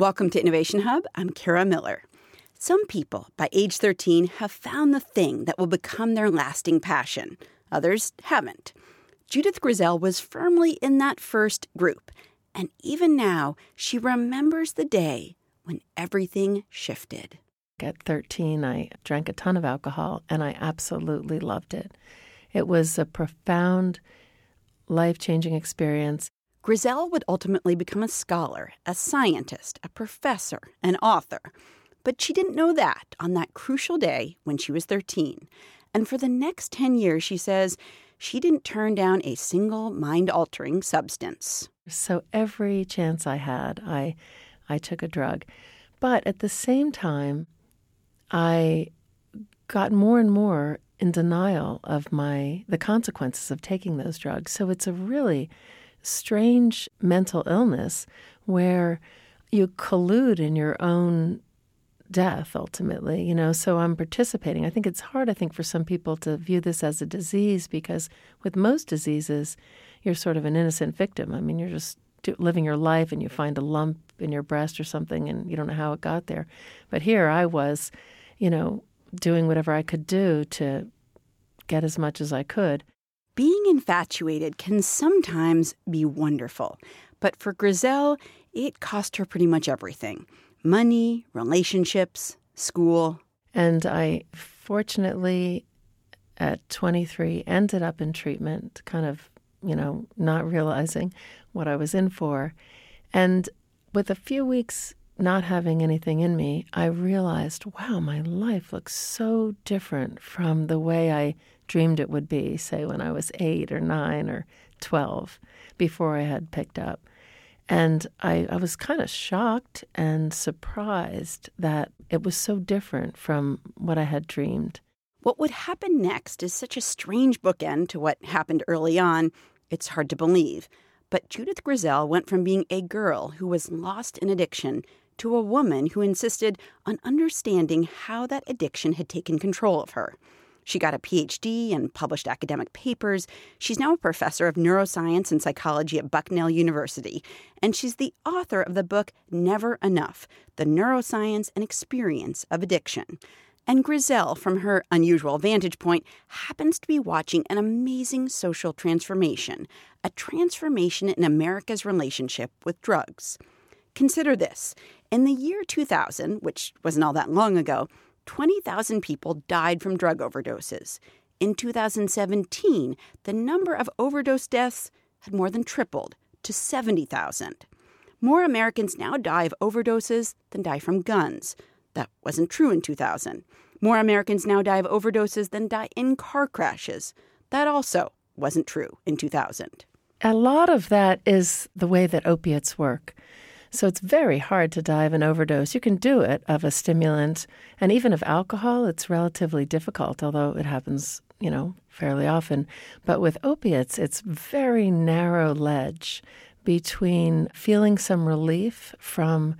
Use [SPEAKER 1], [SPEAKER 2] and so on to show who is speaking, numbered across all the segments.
[SPEAKER 1] Welcome to Innovation Hub. I'm Kara Miller. Some people by age 13 have found the thing that will become their lasting passion. Others haven't. Judith Grisel was firmly in that first group, and even now she remembers the day when everything shifted.
[SPEAKER 2] At 13, I drank a ton of alcohol and I absolutely loved it. It was a profound, life changing experience.
[SPEAKER 1] Grisel would ultimately become a scholar, a scientist, a professor, an author. But she didn't know that on that crucial day when she was 13. And for the next 10 years, she says, she didn't turn down a single mind altering substance.
[SPEAKER 2] So every chance I had, I, I took a drug. But at the same time, I got more and more in denial of my the consequences of taking those drugs. So it's a really strange mental illness where you collude in your own death ultimately you know? So i'm participating. I think it's hard i think for some people to view this as a disease because with most diseases you're sort of an innocent victim. I mean you're just living your life and you find a lump in your breast or something and you don't know how it got there. But here i was you know doing whatever i could do to get as much as i could
[SPEAKER 1] being infatuated can sometimes be wonderful but for Grisel, it cost her pretty much everything money, relationships, school.
[SPEAKER 2] And I fortunately, at 23, ended up in treatment, kind of, you know, not realizing what I was in for. And with a few weeks not having anything in me, I realized, wow, my life looks so different from the way I dreamed it would be, say, when I was eight or nine or 12, before I had picked up. And I, I was kind of shocked and surprised that it was so different from what I had dreamed.
[SPEAKER 1] What would happen next is such a strange bookend to what happened early on, it's hard to believe. But Judith Grisel went from being a girl who was lost in addiction to a woman who insisted on understanding how that addiction had taken control of her. She got a PhD and published academic papers. She's now a professor of neuroscience and psychology at Bucknell University, and she's the author of the book Never Enough The Neuroscience and Experience of Addiction. And Grisel, from her unusual vantage point, happens to be watching an amazing social transformation a transformation in America's relationship with drugs. Consider this in the year 2000, which wasn't all that long ago, 20,000 people died from drug overdoses. In 2017, the number of overdose deaths had more than tripled to 70,000. More Americans now die of overdoses than die from guns. That wasn't true in 2000. More Americans now die of overdoses than die in car crashes. That also wasn't true in 2000.
[SPEAKER 2] A lot of that is the way that opiates work. So it's very hard to die of an overdose. You can do it of a stimulant, and even of alcohol, it's relatively difficult, although it happens, you know, fairly often. But with opiates, it's very narrow ledge between feeling some relief from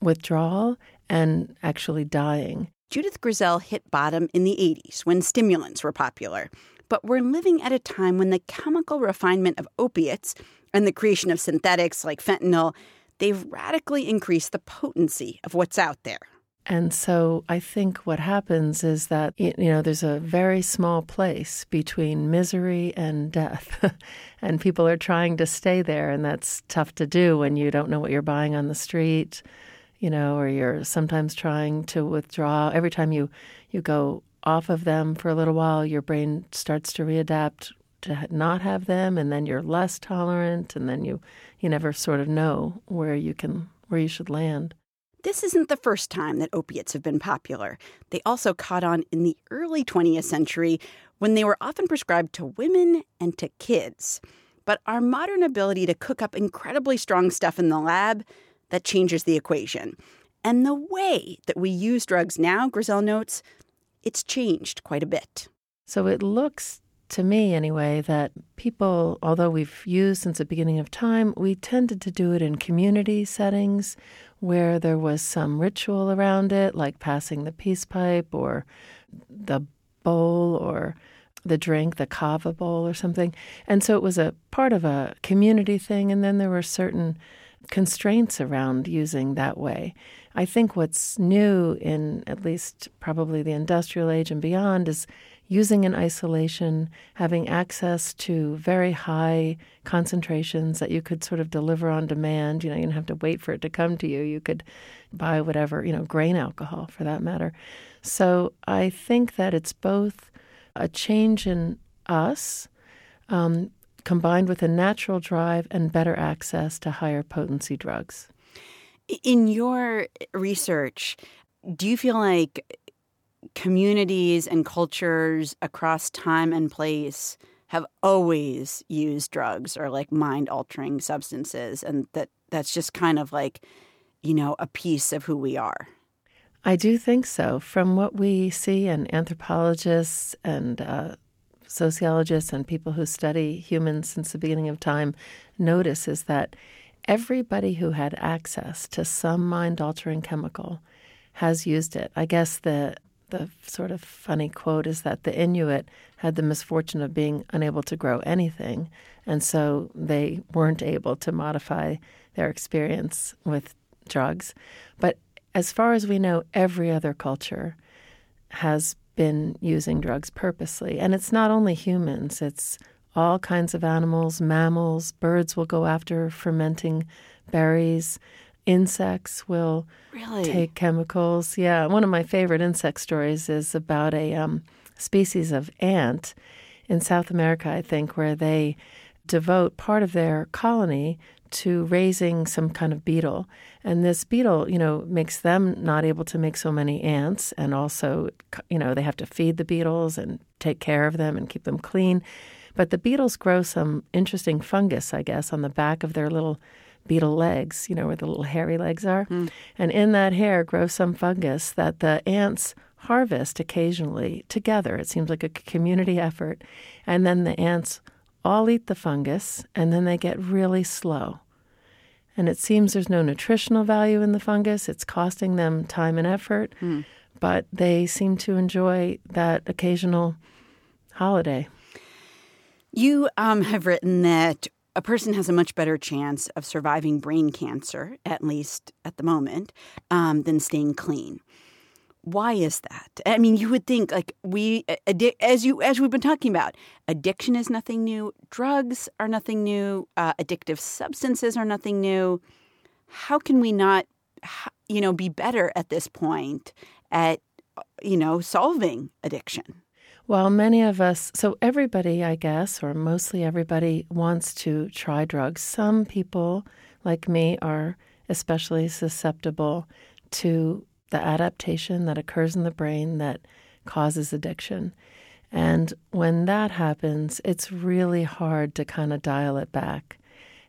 [SPEAKER 2] withdrawal and actually dying.
[SPEAKER 1] Judith Grisel hit bottom in the 80s when stimulants were popular. But we're living at a time when the chemical refinement of opiates and the creation of synthetics like fentanyl they've radically increased the potency of what's out there.
[SPEAKER 2] And so I think what happens is that, you know, there's a very small place between misery and death. and people are trying to stay there. And that's tough to do when you don't know what you're buying on the street, you know, or you're sometimes trying to withdraw. Every time you, you go off of them for a little while, your brain starts to readapt to not have them. And then you're less tolerant. And then you you never sort of know where you can where you should land.
[SPEAKER 1] This isn't the first time that opiates have been popular. They also caught on in the early 20th century when they were often prescribed to women and to kids. But our modern ability to cook up incredibly strong stuff in the lab, that changes the equation. And the way that we use drugs now, Grisel notes, it's changed quite a bit.
[SPEAKER 2] So it looks to me anyway, that people, although we've used since the beginning of time, we tended to do it in community settings where there was some ritual around it, like passing the peace pipe or the bowl or the drink, the kava bowl or something. And so it was a part of a community thing. And then there were certain constraints around using that way. I think what's new in at least probably the industrial age and beyond is using in isolation, having access to very high concentrations that you could sort of deliver on demand. You know, you didn't have to wait for it to come to you. You could buy whatever, you know, grain alcohol for that matter. So I think that it's both a change in us um, combined with a natural drive and better access to higher potency drugs.
[SPEAKER 1] In your research, do you feel like communities and cultures across time and place have always used drugs or like mind altering substances and that that's just kind of like you know a piece of who we are
[SPEAKER 2] i do think so from what we see and anthropologists and uh, sociologists and people who study humans since the beginning of time notice is that everybody who had access to some mind altering chemical has used it. I guess the the sort of funny quote is that the Inuit had the misfortune of being unable to grow anything, and so they weren't able to modify their experience with drugs. But as far as we know, every other culture has been using drugs purposely. And it's not only humans, it's all kinds of animals, mammals, birds will go after fermenting berries. Insects will
[SPEAKER 1] really?
[SPEAKER 2] take chemicals. Yeah, one of my favorite insect stories is about a um, species of ant in South America, I think, where they devote part of their colony to raising some kind of beetle. And this beetle, you know, makes them not able to make so many ants. And also, you know, they have to feed the beetles and take care of them and keep them clean. But the beetles grow some interesting fungus, I guess, on the back of their little beetle legs, you know, where the little hairy legs are. Mm. And in that hair grows some fungus that the ants harvest occasionally together. It seems like a community effort. And then the ants all eat the fungus and then they get really slow. And it seems there's no nutritional value in the fungus. It's costing them time and effort, mm. but they seem to enjoy that occasional holiday.
[SPEAKER 1] You um, have written that a person has a much better chance of surviving brain cancer, at least at the moment, um, than staying clean why is that? I mean, you would think like we as you as we've been talking about, addiction is nothing new, drugs are nothing new, uh, addictive substances are nothing new. How can we not, you know, be better at this point at you know solving addiction?
[SPEAKER 2] Well, many of us, so everybody, I guess, or mostly everybody, wants to try drugs. Some people, like me, are especially susceptible to the adaptation that occurs in the brain that causes addiction. And when that happens, it's really hard to kind of dial it back.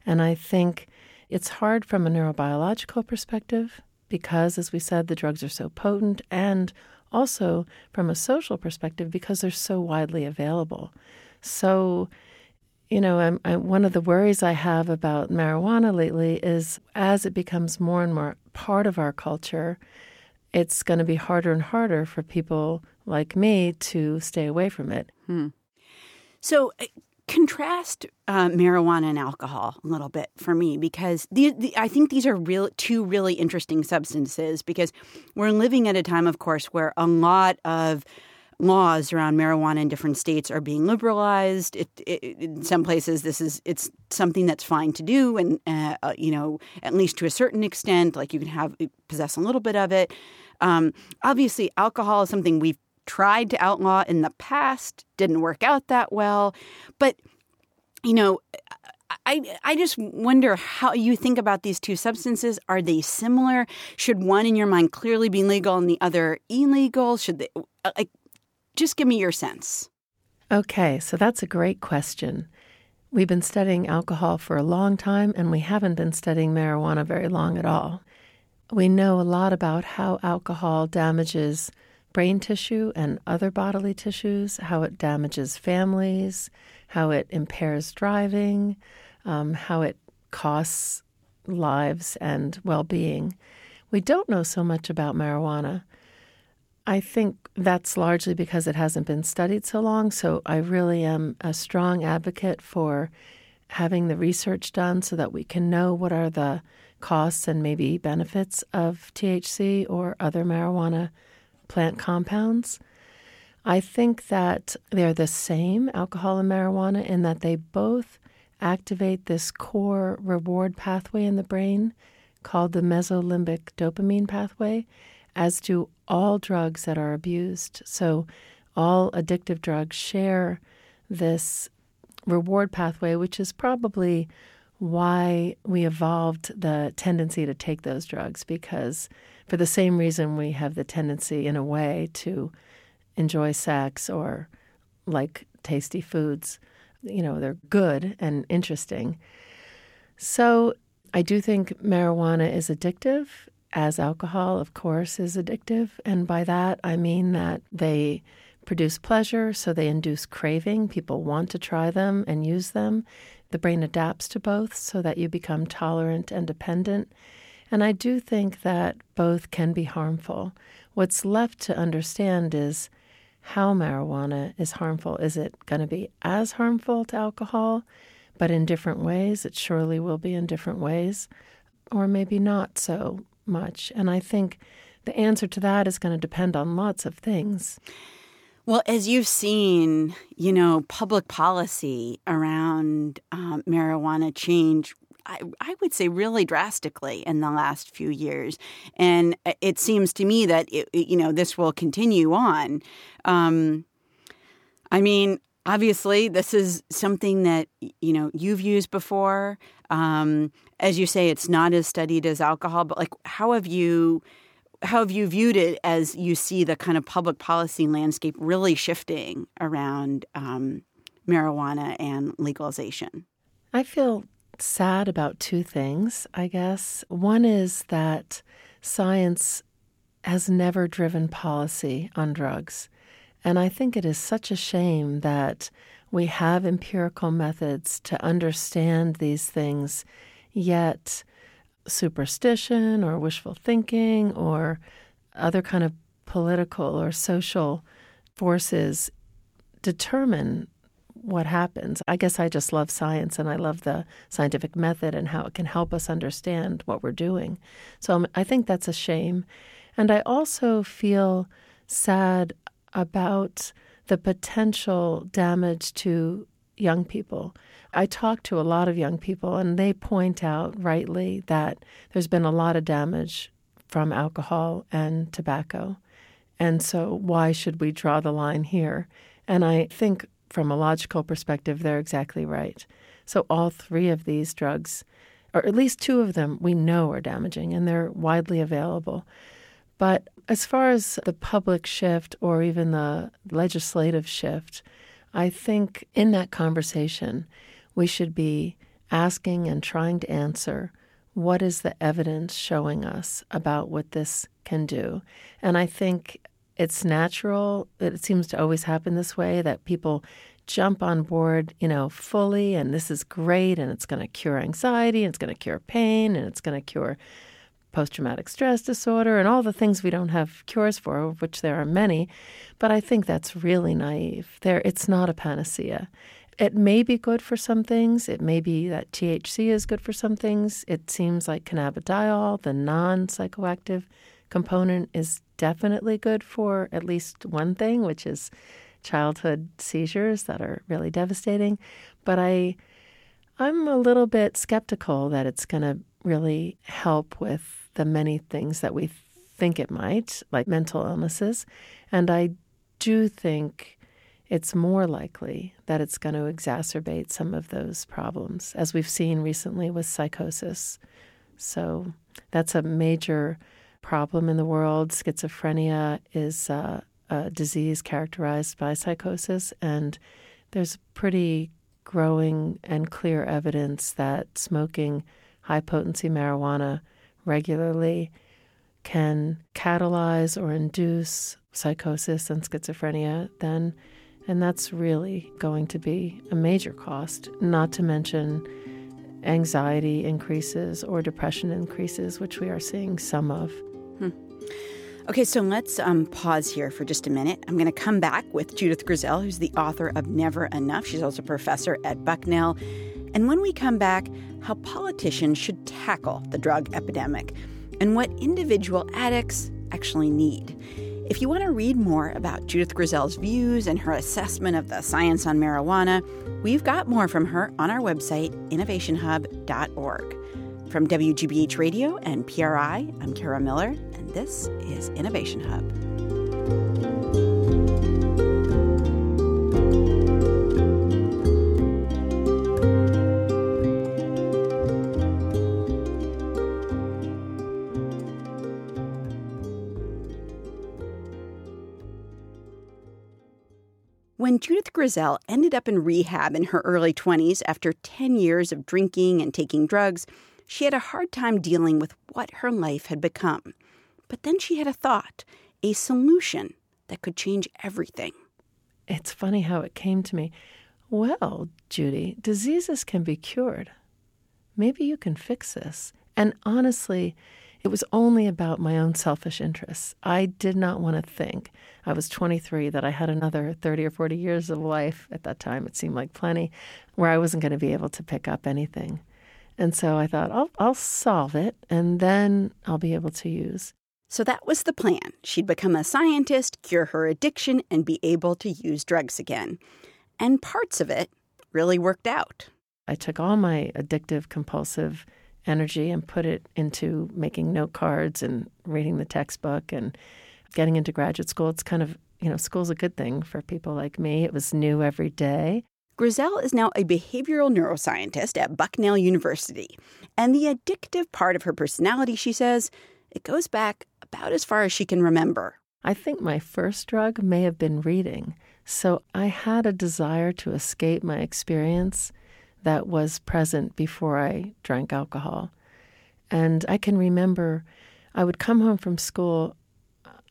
[SPEAKER 2] And I think it's hard from a neurobiological perspective because, as we said, the drugs are so potent, and also from a social perspective because they're so widely available. So, you know, I'm, I'm, one of the worries I have about marijuana lately is as it becomes more and more part of our culture, it's going to be harder and harder for people like me to stay away from it. Hmm.
[SPEAKER 1] So, uh, contrast uh, marijuana and alcohol a little bit for me because the, the, I think these are real two really interesting substances because we're living at a time, of course, where a lot of laws around marijuana in different states are being liberalized. It, it, in some places, this is it's something that's fine to do, and uh, uh, you know, at least to a certain extent, like you can have possess a little bit of it. Um, obviously, alcohol is something we've tried to outlaw in the past, didn't work out that well, but you know. I, I just wonder how you think about these two substances. Are they similar? Should one in your mind clearly be legal and the other illegal? Should they uh, like just give me your sense.
[SPEAKER 2] Okay, so that's a great question. We've been studying alcohol for a long time, and we haven't been studying marijuana very long at all. We know a lot about how alcohol damages brain tissue and other bodily tissues, how it damages families, how it impairs driving, um, how it costs lives and well being. We don't know so much about marijuana. I think that's largely because it hasn't been studied so long. So I really am a strong advocate for having the research done so that we can know what are the costs and maybe benefits of THC or other marijuana plant compounds. I think that they're the same, alcohol and marijuana, in that they both activate this core reward pathway in the brain called the mesolimbic dopamine pathway, as do all drugs that are abused. So, all addictive drugs share this reward pathway, which is probably why we evolved the tendency to take those drugs, because for the same reason we have the tendency, in a way, to enjoy sex or like tasty foods. You know, they're good and interesting. So I do think marijuana is addictive, as alcohol, of course, is addictive. And by that, I mean that they produce pleasure, so they induce craving. People want to try them and use them. The brain adapts to both so that you become tolerant and dependent. And I do think that both can be harmful. What's left to understand is how marijuana is harmful. Is it going to be as harmful to alcohol, but in different ways? It surely will be in different ways, or maybe not so much. And I think the answer to that is going to depend on lots of things.
[SPEAKER 1] Well, as you've seen, you know, public policy around um, marijuana change I, I, would say really drastically in the last few years. And it seems to me that, it, you know, this will continue on. Um, I mean, obviously, this is something that, you know, you've used before. Um, as you say, it's not as studied as alcohol, but like, how have you how have you viewed it as you see the kind of public policy landscape really shifting around um, marijuana and legalization?
[SPEAKER 2] I feel sad about two things, I guess. One is that science has never driven policy on drugs. And I think it is such a shame that we have empirical methods to understand these things, yet superstition or wishful thinking or other kind of political or social forces determine what happens. I guess I just love science and I love the scientific method and how it can help us understand what we're doing. So um, I think that's a shame. And I also feel sad about the potential damage to young people. I talk to a lot of young people, and they point out rightly that there's been a lot of damage from alcohol and tobacco. And so, why should we draw the line here? And I think from a logical perspective, they're exactly right. So, all three of these drugs, or at least two of them, we know are damaging and they're widely available. But as far as the public shift or even the legislative shift, I think in that conversation, we should be asking and trying to answer what is the evidence showing us about what this can do? And I think it's natural, it seems to always happen this way that people jump on board, you know, fully and this is great and it's going to cure anxiety and it's going to cure pain and it's going to cure post traumatic stress disorder and all the things we don't have cures for, of which there are many. But I think that's really naive. There it's not a panacea. It may be good for some things. It may be that THC is good for some things. It seems like cannabidiol, the non psychoactive component, is definitely good for at least one thing, which is childhood seizures that are really devastating. But I, I'm a little bit skeptical that it's going to really help with the many things that we think it might, like mental illnesses. And I do think it's more likely that it's going to exacerbate some of those problems, as we've seen recently with psychosis. So that's a major problem in the world. Schizophrenia is uh, a disease characterized by psychosis, and there's pretty growing and clear evidence that smoking high potency marijuana regularly can catalyze or induce psychosis and schizophrenia, then and that's really going to be a major cost, not to mention anxiety increases or depression increases, which we are seeing some of. Hmm.
[SPEAKER 1] Okay, so let's um, pause here for just a minute. I'm going to come back with Judith Grisel, who's the author of Never Enough. She's also a professor at Bucknell. And when we come back, how politicians should tackle the drug epidemic and what individual addicts actually need. If you want to read more about Judith Grisel's views and her assessment of the science on marijuana, we've got more from her on our website, innovationhub.org. From WGBH Radio and PRI, I'm Kara Miller, and this is Innovation Hub. When Judith Grisel ended up in rehab in her early 20s after 10 years of drinking and taking drugs, she had a hard time dealing with what her life had become. But then she had a thought, a solution that could change everything.
[SPEAKER 2] It's funny how it came to me. Well, Judy, diseases can be cured. Maybe you can fix this. And honestly, it was only about my own selfish interests. I did not want to think. I was 23 that I had another 30 or 40 years of life. At that time, it seemed like plenty, where I wasn't going to be able to pick up anything. And so I thought, I'll, I'll solve it and then I'll be able to use.
[SPEAKER 1] So that was the plan. She'd become a scientist, cure her addiction, and be able to use drugs again. And parts of it really worked out.
[SPEAKER 2] I took all my addictive, compulsive energy and put it into making note cards and reading the textbook and getting into graduate school. It's kind of, you know, school's a good thing for people like me. It was new every day.
[SPEAKER 1] Grisel is now a behavioral neuroscientist at Bucknell University. And the addictive part of her personality, she says, it goes back about as far as she can remember.
[SPEAKER 2] I think my first drug may have been reading. So I had a desire to escape my experience that was present before I drank alcohol. And I can remember I would come home from school.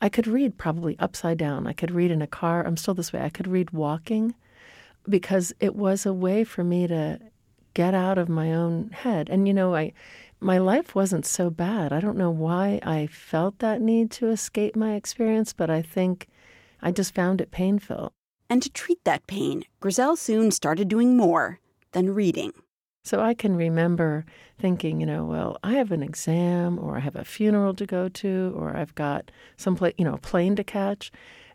[SPEAKER 2] I could read probably upside down. I could read in a car. I'm still this way. I could read walking because it was a way for me to get out of my own head. And you know, I my life wasn't so bad. I don't know why I felt that need to escape my experience, but I think I just found it painful.
[SPEAKER 1] And to treat that pain, Grisel soon started doing more than reading.
[SPEAKER 2] So I can remember thinking, you know, well, I have an exam or I have a funeral to go to or I've got some place, you know, a plane to catch.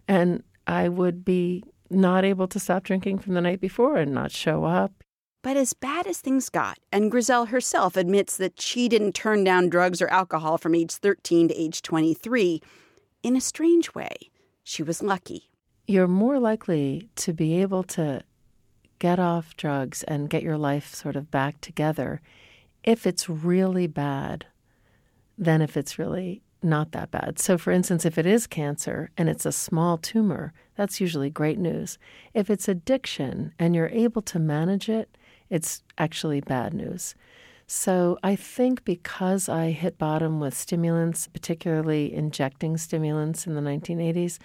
[SPEAKER 2] And I would be not able to stop drinking from the night before and not show up.
[SPEAKER 1] But as bad as things got, and Grisel herself admits that she didn't turn down drugs or alcohol from age 13 to age 23, in a strange way, she was lucky.
[SPEAKER 2] You're more likely to be able to get off drugs and get your life sort of back together if it's really bad than if it's really not that bad. So, for instance, if it is cancer and it's a small tumor, that's usually great news. If it's addiction and you're able to manage it, it's actually bad news. So, I think because I hit bottom with stimulants, particularly injecting stimulants in the 1980s,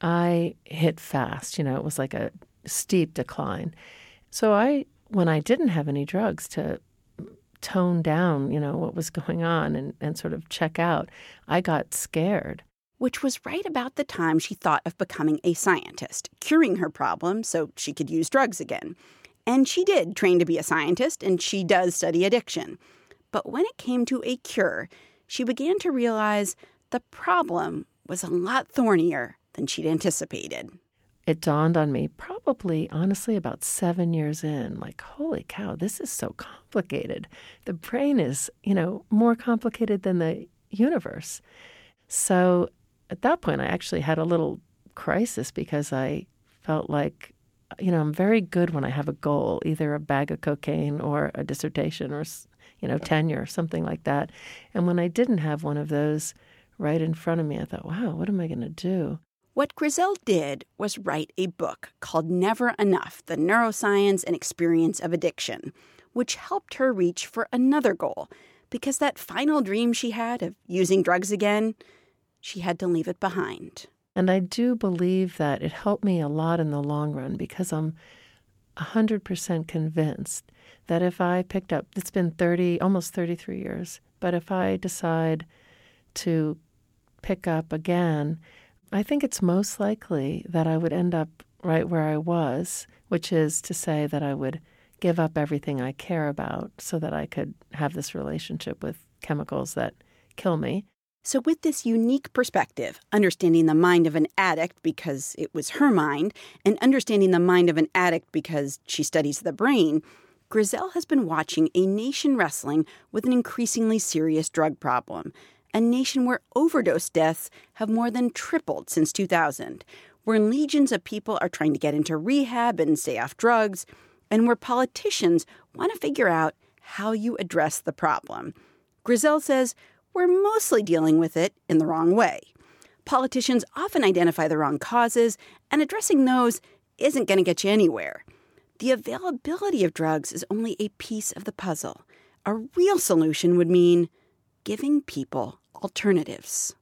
[SPEAKER 2] I hit fast. You know, it was like a steep decline. So I, when I didn't have any drugs to tone down, you know, what was going on and, and sort of check out, I got scared.
[SPEAKER 1] Which was right about the time she thought of becoming a scientist, curing her problem so she could use drugs again. And she did train to be a scientist, and she does study addiction. But when it came to a cure, she began to realize the problem was a lot thornier than she'd anticipated
[SPEAKER 2] it dawned on me probably honestly about seven years in like holy cow this is so complicated. The brain is you know more complicated than the universe. So at that point i actually had a little crisis because i felt like you know i'm very good when i have a goal either a bag of cocaine or a dissertation or you know tenure or something like that. And when i didn't have one of those right in front of me i thought wow what am i going to do
[SPEAKER 1] what Grisel did was write a book called Never Enough The Neuroscience and Experience of Addiction, which helped her reach for another goal because that final dream she had of using drugs again, she had to leave it behind.
[SPEAKER 2] And I do believe that it helped me a lot in the long run because I'm 100% convinced that if I picked up, it's been 30, almost 33 years, but if I decide to pick up again, I think it's most likely that I would end up right where I was, which is to say that I would give up everything I care about so that I could have this relationship with chemicals that kill me.
[SPEAKER 1] So, with this unique perspective, understanding the mind of an addict because it was her mind, and understanding the mind of an addict because she studies the brain, Grisel has been watching a nation wrestling with an increasingly serious drug problem. A nation where overdose deaths have more than tripled since 2000, where legions of people are trying to get into rehab and stay off drugs, and where politicians want to figure out how you address the problem. Grisel says we're mostly dealing with it in the wrong way. Politicians often identify the wrong causes, and addressing those isn't going to get you anywhere. The availability of drugs is only a piece of the puzzle. A real solution would mean giving people alternatives.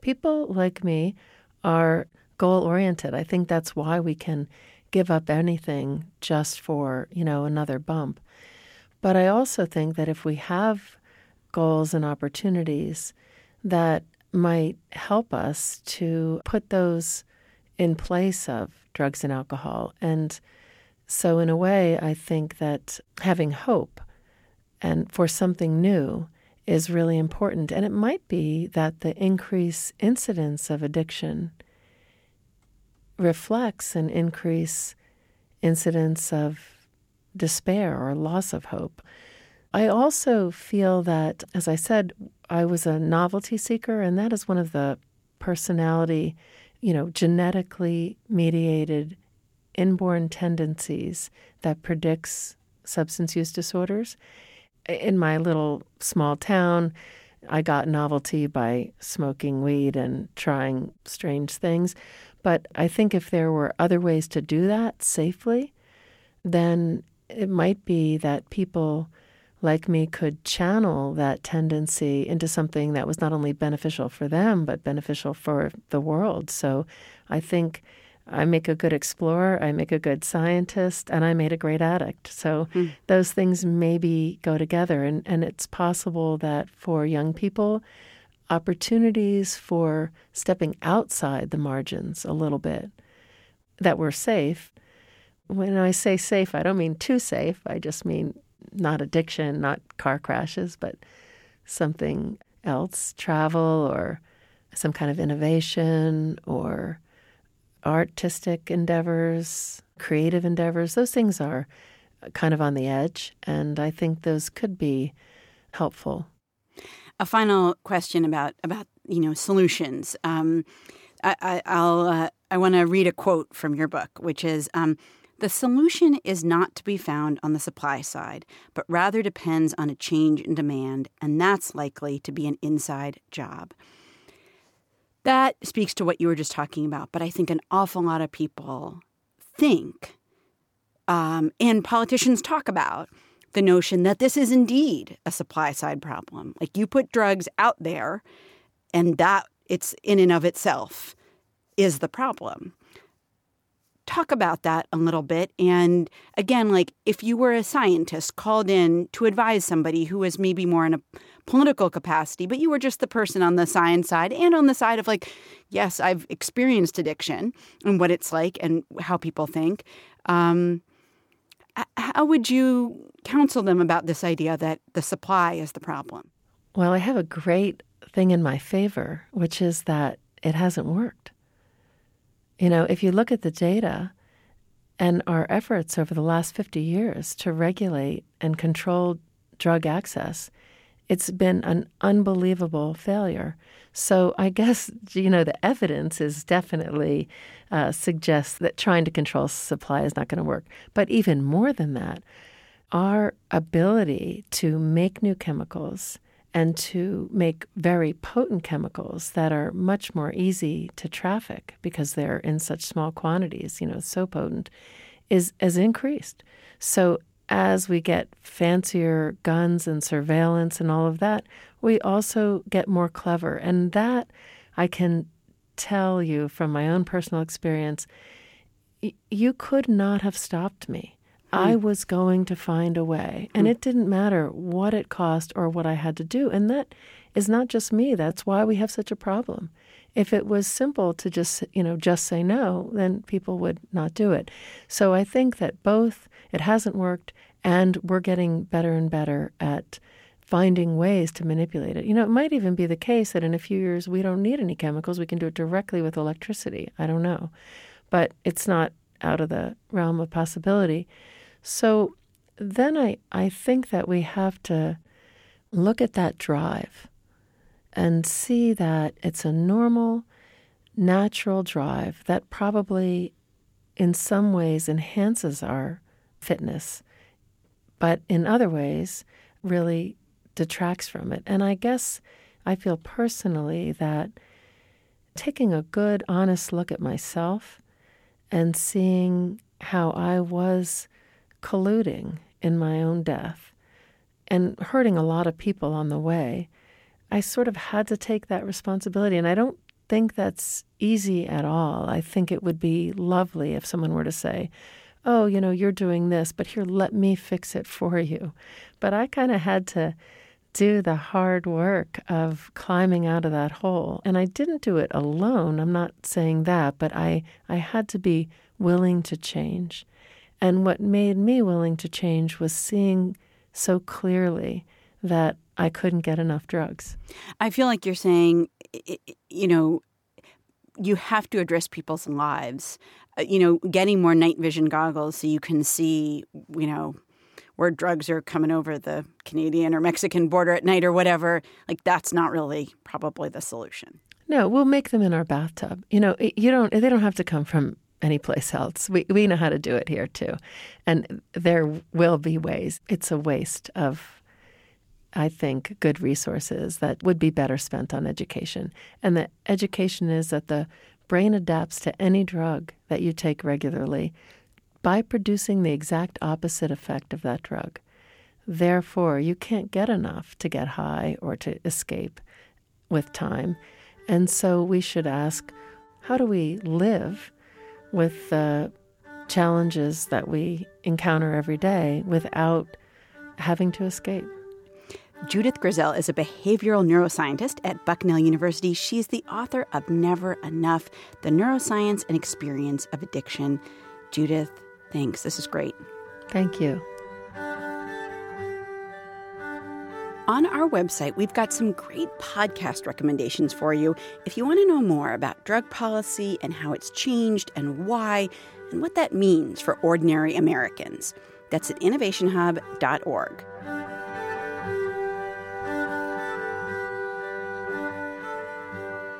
[SPEAKER 2] People like me are goal oriented. I think that's why we can give up anything just for, you know, another bump. But I also think that if we have goals and opportunities that might help us to put those in place of drugs and alcohol. And so, in a way, I think that having hope and for something new is really important. And it might be that the increase incidence of addiction reflects an increase incidence of despair or loss of hope. I also feel that, as I said, I was a novelty seeker, and that is one of the personality, you know, genetically mediated inborn tendencies that predicts substance use disorders. In my little small town, I got novelty by smoking weed and trying strange things. But I think if there were other ways to do that safely, then it might be that people like me could channel that tendency into something that was not only beneficial for them, but beneficial for the world. So I think I make a good explorer, I make a good scientist, and I made a great addict. So mm. those things maybe go together. And, and it's possible that for young people, opportunities for stepping outside the margins a little bit that were safe. When I say safe, I don't mean too safe. I just mean not addiction, not car crashes, but something else, travel or some kind of innovation or artistic endeavors, creative endeavors. Those things are kind of on the edge, and I think those could be helpful.
[SPEAKER 1] A final question about about you know solutions. Um, I, will uh, I want to read a quote from your book, which is um, the solution is not to be found on the supply side, but rather depends on a change in demand, and that's likely to be an inside job. That speaks to what you were just talking about, but I think an awful lot of people think, um, and politicians talk about, the notion that this is indeed a supply side problem. Like you put drugs out there, and that it's in and of itself is the problem talk about that a little bit. And again, like if you were a scientist called in to advise somebody who was maybe more in a political capacity, but you were just the person on the science side and on the side of like, yes, I've experienced addiction and what it's like and how people think. Um, how would you counsel them about this idea that the supply is the problem?
[SPEAKER 2] Well, I have a great thing in my favor, which is that it hasn't worked. You know, if you look at the data and our efforts over the last 50 years to regulate and control drug access, it's been an unbelievable failure. So I guess you know the evidence is definitely uh, suggests that trying to control supply is not going to work. But even more than that, our ability to make new chemicals and to make very potent chemicals that are much more easy to traffic because they're in such small quantities, you know, so potent, is has increased. So as we get fancier guns and surveillance and all of that, we also get more clever. And that I can tell you from my own personal experience, y- you could not have stopped me. I hmm. was going to find a way. And hmm. it didn't matter what it cost or what I had to do. And that is not just me. That's why we have such a problem. If it was simple to just, you know, just say no, then people would not do it. So I think that both it hasn't worked And we're getting better and better at finding ways to manipulate it. You know, it might even be the case that in a few years we don't need any chemicals. We can do it directly with electricity. I don't know. But it's not out of the realm of possibility. So then I, I think that we have to look at that drive and see that it's a normal, natural drive that probably in some ways enhances our fitness, but in other ways really detracts from it. And I guess I feel personally that taking a good, honest look at myself and seeing how I was colluding in my own death and hurting a lot of people on the way, I sort of had to take that responsibility. And I don't think that's easy at all. I think it would be lovely if someone were to say, Oh, you know, you're doing this, but here, let me fix it for you. But I kind of had to do the hard work of climbing out of that hole. And I didn't do it alone. I'm not saying that, but I, I had to be willing to change. And what made me willing to change was seeing so clearly that I couldn't get enough drugs.
[SPEAKER 1] I feel like you're saying, you know, you have to address people's lives. Uh, you know, getting more night vision goggles so you can see, you know, where drugs are coming over the Canadian or Mexican border at night or whatever. Like that's not really probably the solution.
[SPEAKER 2] No, we'll make them in our bathtub. You know, you don't. They don't have to come from anyplace else. We we know how to do it here too, and there will be ways. It's a waste of, I think, good resources that would be better spent on education. And the education is that the brain adapts to any drug that you take regularly by producing the exact opposite effect of that drug. Therefore, you can't get enough to get high or to escape with time. And so we should ask how do we live with the challenges that we encounter every day without having to escape.
[SPEAKER 1] Judith Grisel is a behavioral neuroscientist at Bucknell University. She's the author of Never Enough The Neuroscience and Experience of Addiction. Judith, thanks. This is great.
[SPEAKER 2] Thank you.
[SPEAKER 1] On our website, we've got some great podcast recommendations for you if you want to know more about drug policy and how it's changed and why, and what that means for ordinary Americans. That's at innovationhub.org.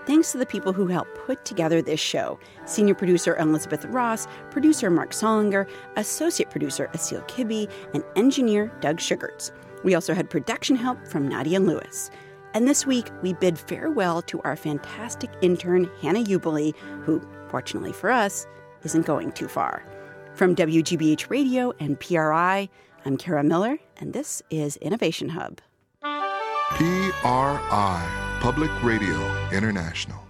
[SPEAKER 1] Thanks to the people who helped put together this show senior producer Elizabeth Ross, producer Marc Sollinger, associate producer Asil Kibbe, and engineer Doug Sugarts. We also had production help from Nadia Lewis. And this week, we bid farewell to our fantastic intern, Hannah Ubeli, who, fortunately for us, isn't going too far. From WGBH Radio and PRI, I'm Kara Miller, and this is Innovation Hub.
[SPEAKER 3] PRI, Public Radio International.